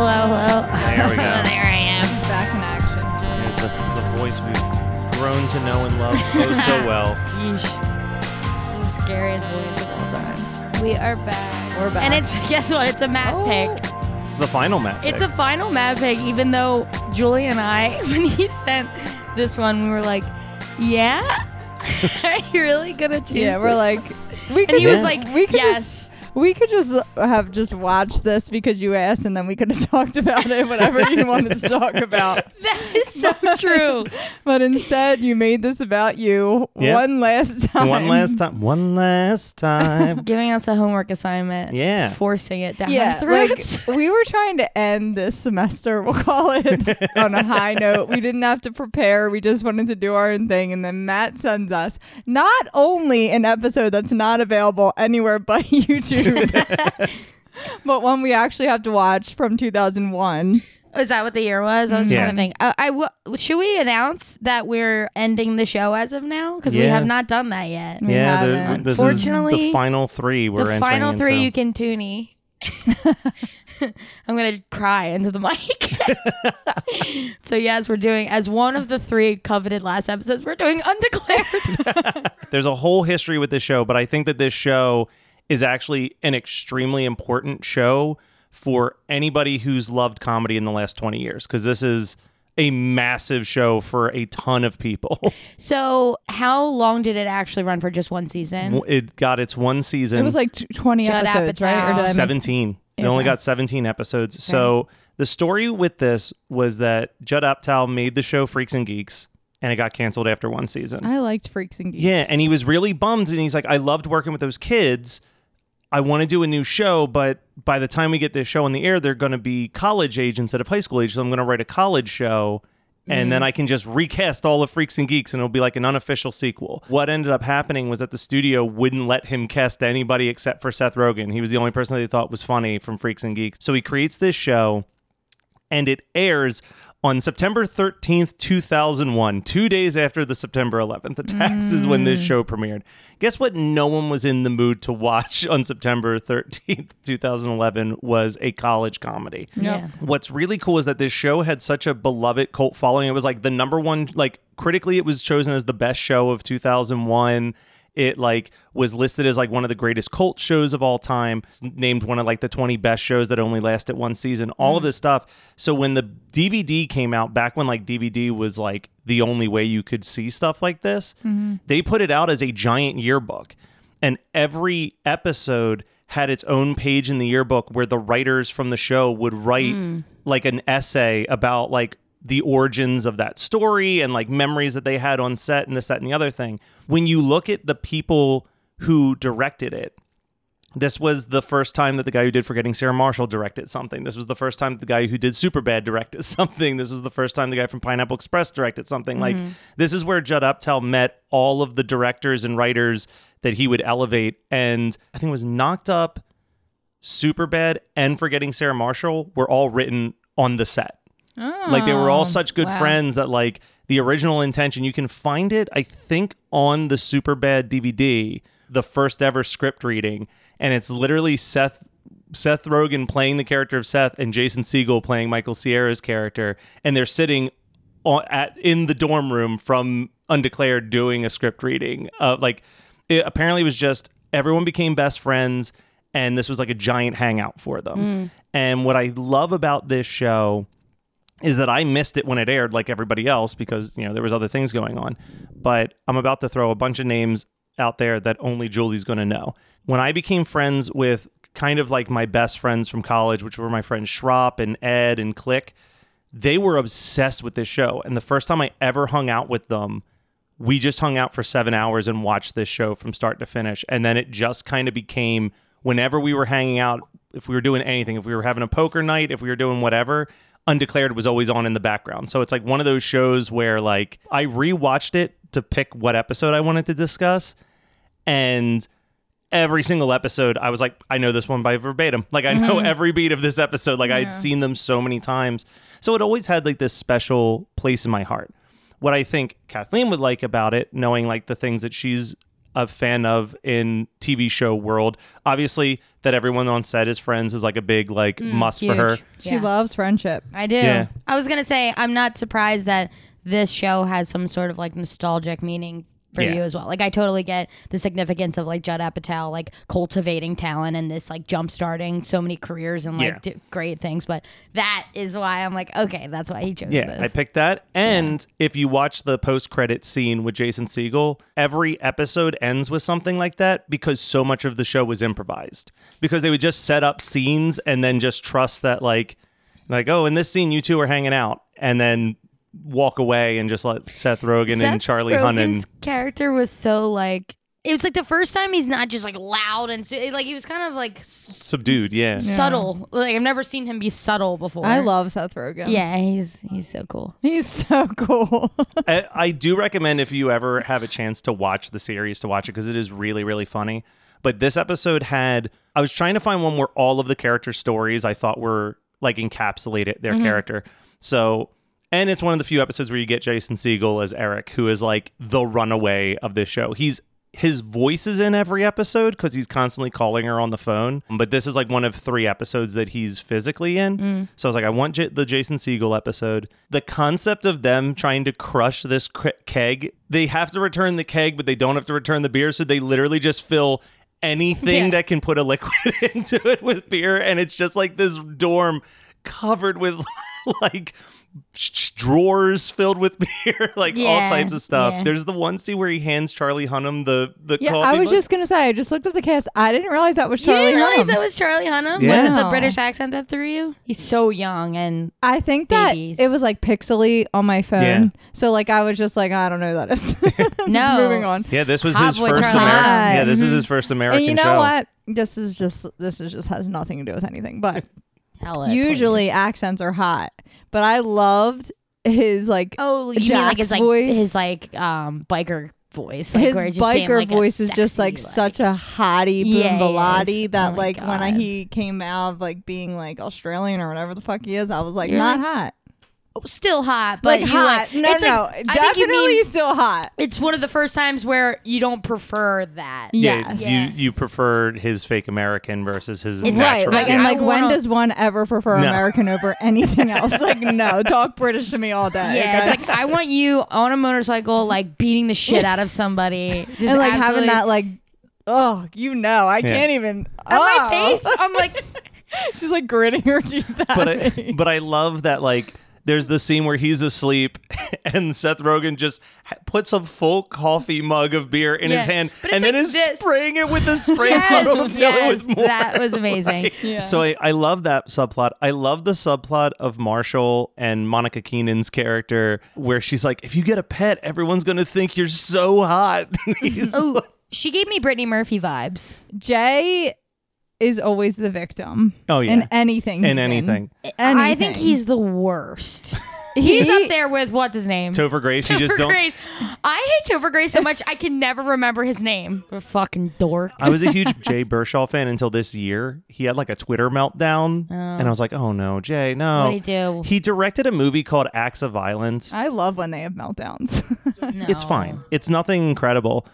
Hello, hello. There we go. there I am. Back in action. Here's the, the voice we've grown to know and love oh so well. Yeesh. It's the scariest voice of all time. We are back. We're back. And it's guess what? It's a map Oh. pick. It's the final match. It's a final map pick, even though Julie and I, when he sent this one, we were like, Yeah? are you really gonna choose? Yeah, we're this like, one?" we And could he was like, we could Yes. Just, we could just have just watched this because you asked, and then we could have talked about it, whatever you wanted to talk about. That is so true. But instead, you made this about you Yeah. one last time. One last time. One last time. Giving us a homework assignment. Yeah. Forcing it down Yeah, our like we were trying to end this semester, we'll call it, on a high note. We didn't have to prepare. We just wanted to do our own thing. And then Matt sends us not only an episode that's not available anywhere but YouTube, but one we actually have to watch from 2001. Is that what the year was? I was Yeah. trying to think. Uh, I w- should we announce that we're ending the show as of now because we Yeah. have not done that yet. We yeah, the- haven't. this is the final three we're the entering final three into. you can toonie. I'm gonna cry into the mic. so yes, we're doing as one of the three coveted last episodes. We're doing undeclared. There's a whole history with this show, but I think that this show is actually an extremely important show for anybody who's loved comedy in the last 20 years because this is a massive show for a ton of people. so how long did it actually run for just one season? it got its one season. It was like t- 20 Judd episodes, right? Or Apatow. did 17. It only got 17 episodes. So the story with this was that Judd Apatow made the show Freaks and Geeks, and it got canceled after one season. I liked Freaks and Geeks. yeah, and he was really bummed, and he's like, "I loved working with those kids. I want to do a new show, but by the time we get this show on the air, they're going to be college age instead of high school age. So I'm going to write a college show." And then I can just recast all of Freaks and Geeks and it'll be like an unofficial sequel. What ended up happening was that the studio wouldn't let him cast anybody except for Seth Rogen. He was the only person that they thought was funny from Freaks and Geeks. So he creates this show and it airs on September 13th, 2001, two days after the September 11th attacks is when this mm. show premiered. Guess what? No one was in the mood to watch on September 13th, 2011 was a college comedy. Yeah. What's really cool is that this show had such a beloved cult following. It was like the number one, like critically, it was chosen as the best show of 2001. It like was listed as like one of the greatest cult shows of all time. It's named one of like the 20 best shows that only lasted one season. All of mm. this stuff. So when the DVD came out back when like DVD was like the only way you could see stuff like this, mm-hmm. they put it out as a giant yearbook. And every episode had its own page in the yearbook where the writers from the show would write mm. like an essay about like the origins of that story and like memories that they had on set and this, that, and the other thing. When you look at the people who directed it, this was the first time that the guy who did Forgetting Sarah Marshall directed something. This was the first time that the guy who did Superbad directed something. This was the first time the guy from Pineapple Express directed something. Like mm-hmm. this is where Judd Apatow met all of the directors and writers that he would elevate. And I think it was Knocked Up, Superbad, and Forgetting Sarah Marshall were all written on the set. Like they were all such good wow. friends that like the original intention you can find it I think on the Superbad DVD, the first ever script reading, and it's literally Seth Seth Rogen playing the character of Seth and Jason Segel playing Michael Cera's character, and they're sitting on, at in the dorm room from Undeclared doing a script reading. Uh, like it apparently was just everyone became best friends, and this was like a giant hangout for them. And what I love about this show is that I missed it when it aired, like everybody else, because you know there was other things going on. But I'm about to throw a bunch of names out there that only Julie's going to know. When I became friends with kind of like my best friends from college, which were my friends Schropp and Ed and Click, they were obsessed with this show. And the first time I ever hung out with them, we just hung out for seven hours and watched this show from start to finish. And then it just kind of became whenever we were hanging out, if we were doing anything, if we were having a poker night, if we were doing whatever, Undeclared was always on in the background. So it's like one of those shows where like I rewatched it to pick what episode I wanted to discuss. And every single episode, I was like, I know this one by verbatim. Like I know mm-hmm. every beat of this episode. Like I had seen them so many times. So it always had like this special place in my heart. What I think Kathleen would like about it, knowing like the things that she's a fan of in TV show world, obviously that everyone on set is friends is like a big like mm, must for her. She Yeah. loves friendship. I do. Yeah. I was gonna say I'm not surprised that this show has some sort of like nostalgic meaning for Yeah. you as well. Like I totally get the significance of like Judd Apatow like cultivating talent and this like jump starting so many careers and like Yeah. d- great things. But that is why I'm like, okay, that's why he chose Yeah, this. I picked that. And if you watch the post credit scene with Jason Segel, every episode ends with something like that because so much of the show was improvised. Because they would just set up scenes and then just trust that like like, oh, in this scene you two are hanging out and then walk away and just let Seth Rogen and Charlie Rogen's Hunnam character was so like it was like the first time he's not just like loud and su- like he was kind of like s- subdued, yeah. subtle. Like I've never seen him be subtle before. I love Seth Rogen. Yeah, he's he's so cool. He's so cool. I, I do recommend if you ever have a chance to watch the series to watch it because it is really really funny. But this episode had I was trying to find one where all of the character stories I thought were like encapsulated their mm-hmm. character. So and it's one of the few episodes where you get Jason Segel as Eric, who is like the runaway of this show. He's his voice is in every episode because he's constantly calling her on the phone. But this is like one of three episodes that he's physically in. Mm. So I was like, I want J- the Jason Segel episode. The concept of them trying to crush this keg, they have to return the keg, but they don't have to return the beer. So they literally just fill anything Yeah. that can put a liquid into it with beer. And it's just like this dorm covered with like drawers filled with beer, like all types of stuff. yeah. There's the one scene where he hands Charlie Hunnam the the yeah, coffee. I was mug. just gonna say. I just looked up the cast. I didn't realize that was You Charlie didn't realize Hunnam. that was Charlie Hunnam? Yeah. Was it the British accent that threw you? He's so young and I think that Babies. it was like pixely on my phone. Yeah. So like I was just like, I don't know who that is. No. Moving on. yeah, this was Hot his first Charlie American. Yeah, this is Mhm. his first American and you know show. what? This is just this is just has nothing to do with anything. But usually please. accents are hot. But I loved his like Oh, you mean like his Jack's like voice. his like um biker voice. Like, his it's being, biker like, voice is just sexy, like, such a hottie Yeah, boombalati is. that Oh like when I, he came out of like being like Australian or whatever the fuck he is, I was like You're not like- hot. Still hot, but Like you hot. like no, it's no, like, I think definitely mean still hot. it's one of the first times where you don't prefer that. Yeah, Yes. You you preferred his fake American versus his It's Right, natural. like I- and like when wanna- does one ever prefer No. American over anything else? Like no, talk British to me all day. Yeah, okay? it's like I want you on a motorcycle, like beating the shit out of somebody, just and like having that like oh you know I Yeah. can't even on my oh. face. I'm like, She's like gritting her teeth. At but I, me. but I love that like there's the scene where he's asleep and Seth Rogen just puts a full coffee mug of beer in Yeah, his hand and then is this. spraying it with a spray yes, bottle to fill yes, it with more. that was amazing. Like, Yeah. So I, I love that subplot. I love the subplot of Marshall and Monica Keenan's character where she's like, if you get a pet, everyone's gonna think you're so hot. Oh, like- she gave me Brittany Murphy vibes. Jay is always the victim. Oh, yeah. in anything. in he's anything. I think he's the worst. He's He- up there with what's his name? Topher Grace, you just don't. Grace. I hate Topher Grace so much I can never remember his name. What a fucking dork. I was a huge Jay Baruchel fan until this year. He had like a Twitter meltdown, oh. and I was like, "Oh no, Jay, no!" What'd he do? He directed a movie called Acts of Violence. I love when they have meltdowns. No. It's fine. It's nothing incredible.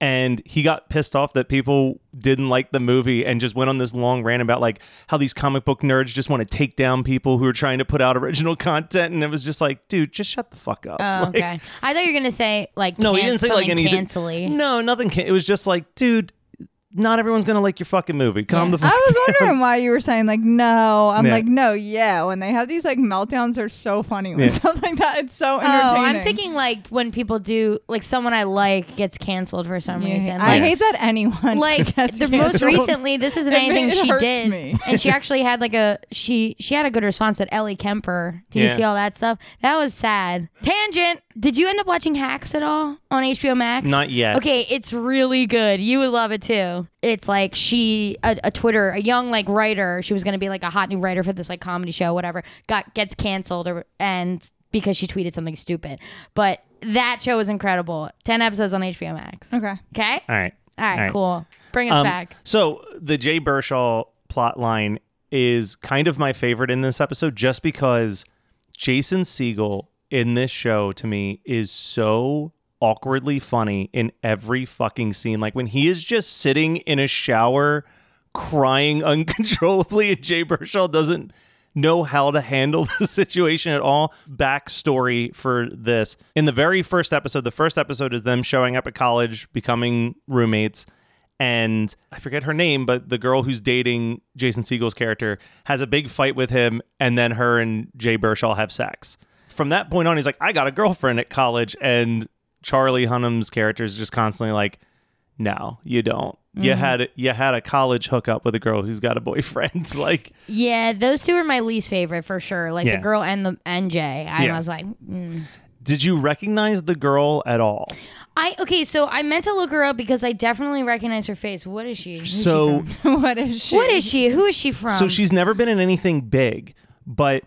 And he got pissed off that people didn't like the movie and just went on this long rant about like how these comic book nerds just want to take down people who are trying to put out original content and it was just like dude just shut the fuck up Oh, Like, okay. I thought you were gonna say like no he didn't say like anything cancel-y. no nothing can- it was just like dude not everyone's gonna like your fucking movie calm the fuck I was wondering why you were saying like no. I'm Yeah. like no, yeah. When they have these like meltdowns, they're so funny when Yeah. stuff like that. It's so entertaining. Oh. I'm thinking like when people do like someone I like gets canceled for some Yeah, reason. I Like, hate that anyone like gets the most recently this isn't It- anything it she did me. and she actually had like a she she had a good response at ellie kemper did you Yeah. see all that stuff that was sad tangent did you end up watching hacks at all on hbo max Not yet. okay it's really good you would love it too it's like she a, a twitter a young like writer she was going to be like a hot new writer for this like comedy show whatever got gets canceled or and because she tweeted something stupid but that show was incredible 10 episodes on hbo max Okay. okay all right all right, All right. cool. Bring us Um, back. So the Jay Baruchel plot line is kind of my favorite in this episode, just because Jason Segel in this show to me is so awkwardly funny in every fucking scene. Like when he is just sitting in a shower crying uncontrollably and Jay Baruchel doesn't know how to handle the situation at all. Backstory for this. In the very first episode, the first episode is them showing up at college, becoming roommates. And I forget her name, but the girl who's dating Jason Segel's character has a big fight with him, and then her and Jay Baruchel have sex. From that point on, he's like, I got a girlfriend at college. And Charlie Hunnam's character is just constantly like, No, you don't. You had you had a college hookup with a girl who's got a boyfriend. like Yeah, those two are my least favorite for sure. Like Yeah. the girl and the and Jay. I Yeah. was like, mm. Did you recognize the girl at all? I okay. So I meant to look her up because I definitely recognize her face. What is she? Who's so from? what is she? what is she? Who is she from? so she's never been in anything big, but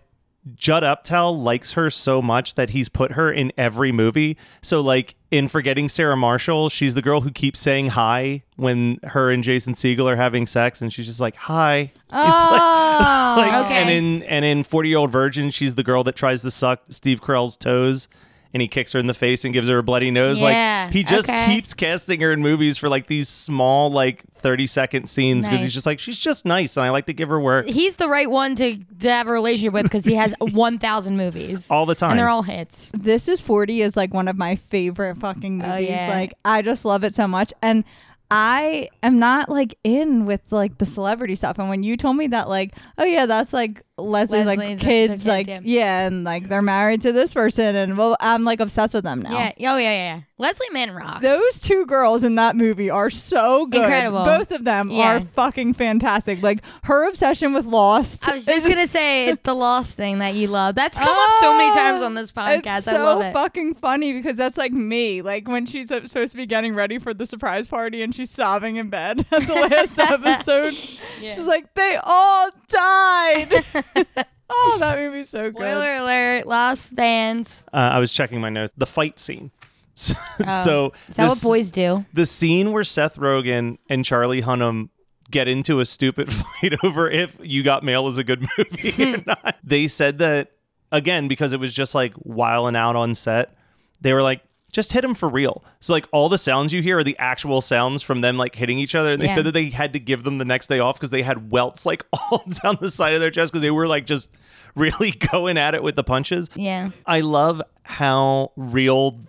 Judd Apatow likes her so much that he's put her in every movie. So like in Forgetting Sarah Marshall, she's the girl who keeps saying hi when her and Jason Segel are having sex and she's just like, "Hi." Oh, like Okay. and in and in 40 year old virgin she's the girl that tries to suck steve carell's toes and he kicks her in the face and gives her a bloody nose Yeah, like he just okay. keeps casting her in movies for like these small like 30 second scenes because Nice. he's just like she's just nice and i like to give her work He's the right one to, to have a relationship with because he has 1,000 movies. all the time And they're all hits. This is 40 is like one of my favorite fucking oh, movies. Oh, yeah. Like I just love it so much and I am not like in with like the celebrity stuff and when you told me that like oh yeah that's like Leslie's, Leslie's, like kids, kids, like yeah. yeah. and like they're married to this person and well I'm like obsessed with them now. Yeah. Oh, yeah, yeah, yeah. Leslie Mann rocks. Those two girls in that movie are so good. Incredible. Both of them Yeah. are fucking fantastic. Like her obsession with Lost. I was just to say the Lost thing that you love. That's come up so many oh, times on this podcast. It's I so love it. fucking funny because that's like me. Like when she's supposed to be getting ready for the surprise party and she's sobbing in bed at the last episode. Yeah. She's like, they all died. oh, that movie's so good. Spoiler alert, Lost fans. uh, i was checking my notes the fight scene so, so Is that what boys do? the scene where seth rogen and charlie hunnam get into a stupid fight over if you got mail is a good movie or not they said that again because it was just like whiling out on set they were like just hit him for real so like all the sounds you hear are the actual sounds from them like hitting each other and they Yeah. said that they had to give them the next day off because they had welts like all down the side of their chest because they were like just really going at it with the punches Yeah. I love how real.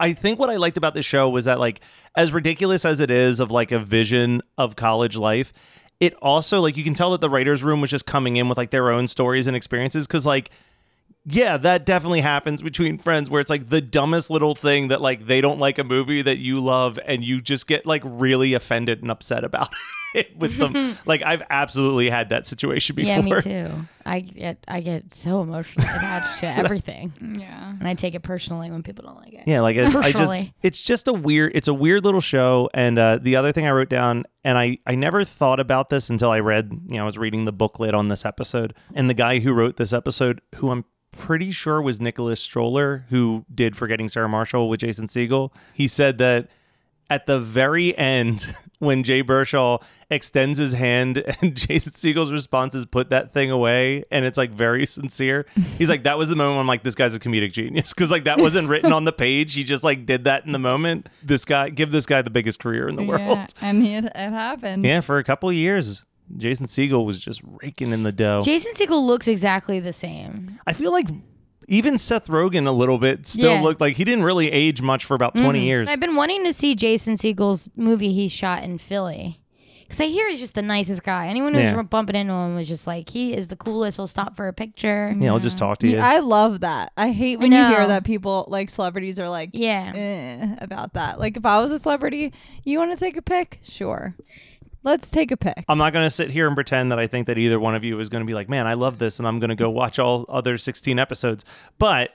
I think what I liked about this show was that, like, as ridiculous as it is of like a vision of college life, it also like you can tell that the writers' room was just coming in with like their own stories and experiences because, like, yeah, that definitely happens between friends where it's like the dumbest little thing that like they don't like a movie that you love and you just get like really offended and upset about it with them. like I've absolutely had that situation before. Yeah, me too. I get I get so emotionally attached to everything, Yeah. and I take it personally when people don't like it. Yeah, like it, I just Personally. it's just a weird it's a weird little show and uh the other thing I wrote down and I I never thought about this until I read, you know, I was reading the booklet on this episode and the guy who wrote this episode who I'm pretty sure was Nicholas Stoller who did Forgetting Sarah Marshall with Jason Segel. He said that at the very end when Jay Baruchel extends his hand and Jason Segel's response is put that thing away and it's like very sincere. He's like, that was the moment I'm like, this guy's a comedic genius. Cause like that wasn't written on the page. He just like did that in the moment. This guy, give this guy the biggest career in the world. Yeah, and he, it, it happened. Yeah, for a couple of years, Jason Segel was just raking in the dough. Jason Segel looks exactly the same. I feel like even Seth Rogen a little bit still Yeah. looked like he didn't really age much for about 20 years. I've been wanting to see Jason Segel's movie he shot in Philly. Because I hear he's just the nicest guy. Anyone who's Yeah. bumping into him was just like, he is the coolest. He'll stop for a picture. yeah, I'll just talk to you. Yeah, I love that. I hate when you hear that people like celebrities are like Yeah. eh, about that. Like if I was a celebrity, you want to take a pic? Sure. Let's take a pic. I'm not going to sit here and pretend that I think that either one of you is going to be like, man, I love this, and I'm going to go watch all other 16 episodes. But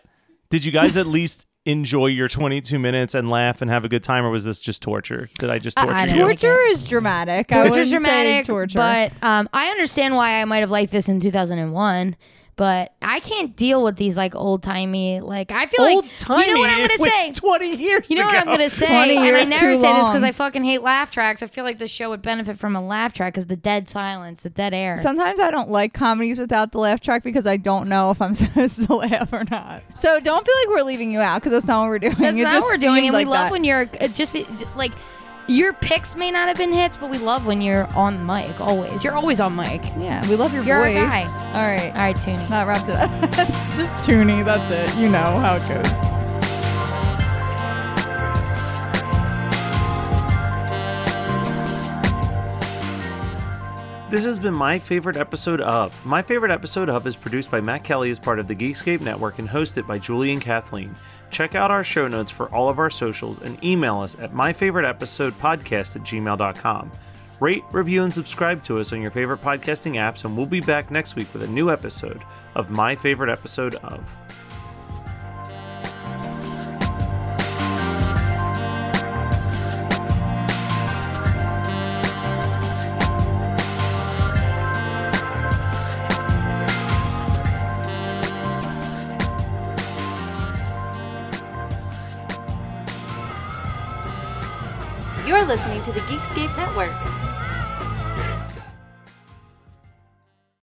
did you guys at least enjoy your 22 minutes and laugh and have a good time, or was this just torture? Did I just torture I you? Torture is dramatic. I Torture's wouldn't say dramatic, torture. but um, I understand why I might have liked this in 2001. But I can't deal with these like old timey like I feel Old like timey. you know what I'm gonna say. 20 years You know what. I'm gonna say, 20 and I never too say this because. I fucking hate laugh tracks. I feel like the show would benefit from a laugh track because the dead silence, the dead air. Sometimes I don't like comedies without the laugh track because I don't know if I'm supposed to laugh or not. So don't feel like we're leaving you out because that's not what we're doing. That's It not what we're doing, and like we love that. when you're uh, just be, like your picks may not have been hits, but we love when you're on mic. Always, you're always on mic. Yeah, we love your You're our voice. guy. All right. All right, Toonie. That wraps it up. just Toonie. That's it. You know how it goes. This has been my favorite episode of. My favorite episode of is produced by Matt Kelly as part of the Geekscape Network and hosted by Julie and Kathleen. Check out our show notes for all of our socials and email us at myfavoriteepisodepodcast at gmail.com. Rate, review, and subscribe to us on your favorite podcasting apps, and we'll be back next week with a new episode of My Favorite Episode of.